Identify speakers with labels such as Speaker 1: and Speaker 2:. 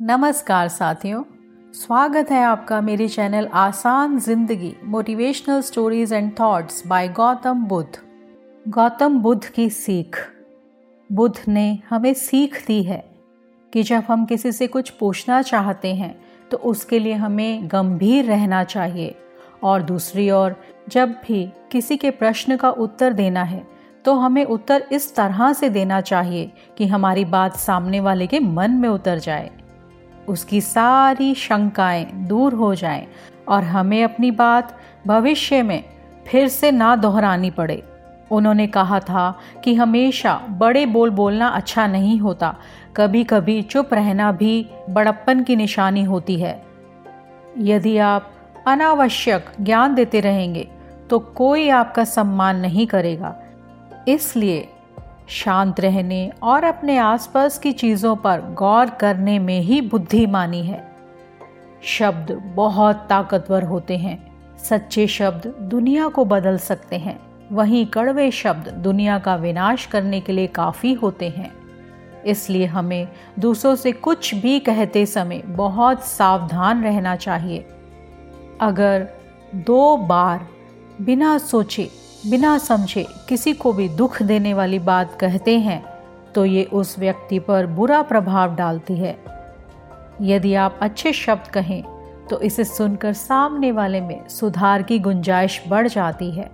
Speaker 1: नमस्कार साथियों, स्वागत है आपका मेरे चैनल आसान ज़िंदगी motivational stories and thoughts by Gautam Buddha. Gautam Buddha की सीख। बुद्ध ने हमें सीख दी है कि जब हम किसी से कुछ पूछना चाहते हैं तो उसके लिए हमें गंभीर रहना चाहिए। और दूसरी ओर, जब भी किसी के प्रश्न का उत्तर देना है तो हमें उत्तर इस तरह से देना चाहिए कि हमारी बात सामने वाले के मन में उतर जाए। उसकी सारी शंकाएँ दूर हो जाएँ और हमें अपनी बात भविष्य में फिर से ना दोहरानी पड़े। उन्होंने कहा था कि हमेशा बड़े बोल बोलना अच्छा नहीं होता। कभी कभी चुप रहना भी बड़प्पन की निशानी होती है। यदि आप अनावश्यक ज्ञान देते रहेंगे तो कोई आपका सम्मान नहीं करेगा। इसलिए शांत रहने और अपने आसपास की चीज़ों पर गौर करने में ही बुद्धिमानी है। शब्द बहुत ताकतवर होते हैं। सच्चे शब्द दुनिया को बदल सकते हैं। वहीं कड़वे शब्द दुनिया का विनाश करने के लिए काफ़ी होते हैं। इसलिए हमें दूसरों से कुछ भी कहते समय बहुत सावधान रहना चाहिए। अगर दो बार बिना सोचे बिना समझे किसी को भी दुख देने वाली बात कहते हैं तो ये उस व्यक्ति पर बुरा प्रभाव डालती है। यदि आप अच्छे शब्द कहें तो इसे सुनकर सामने वाले में सुधार की गुंजाइश बढ़ जाती है।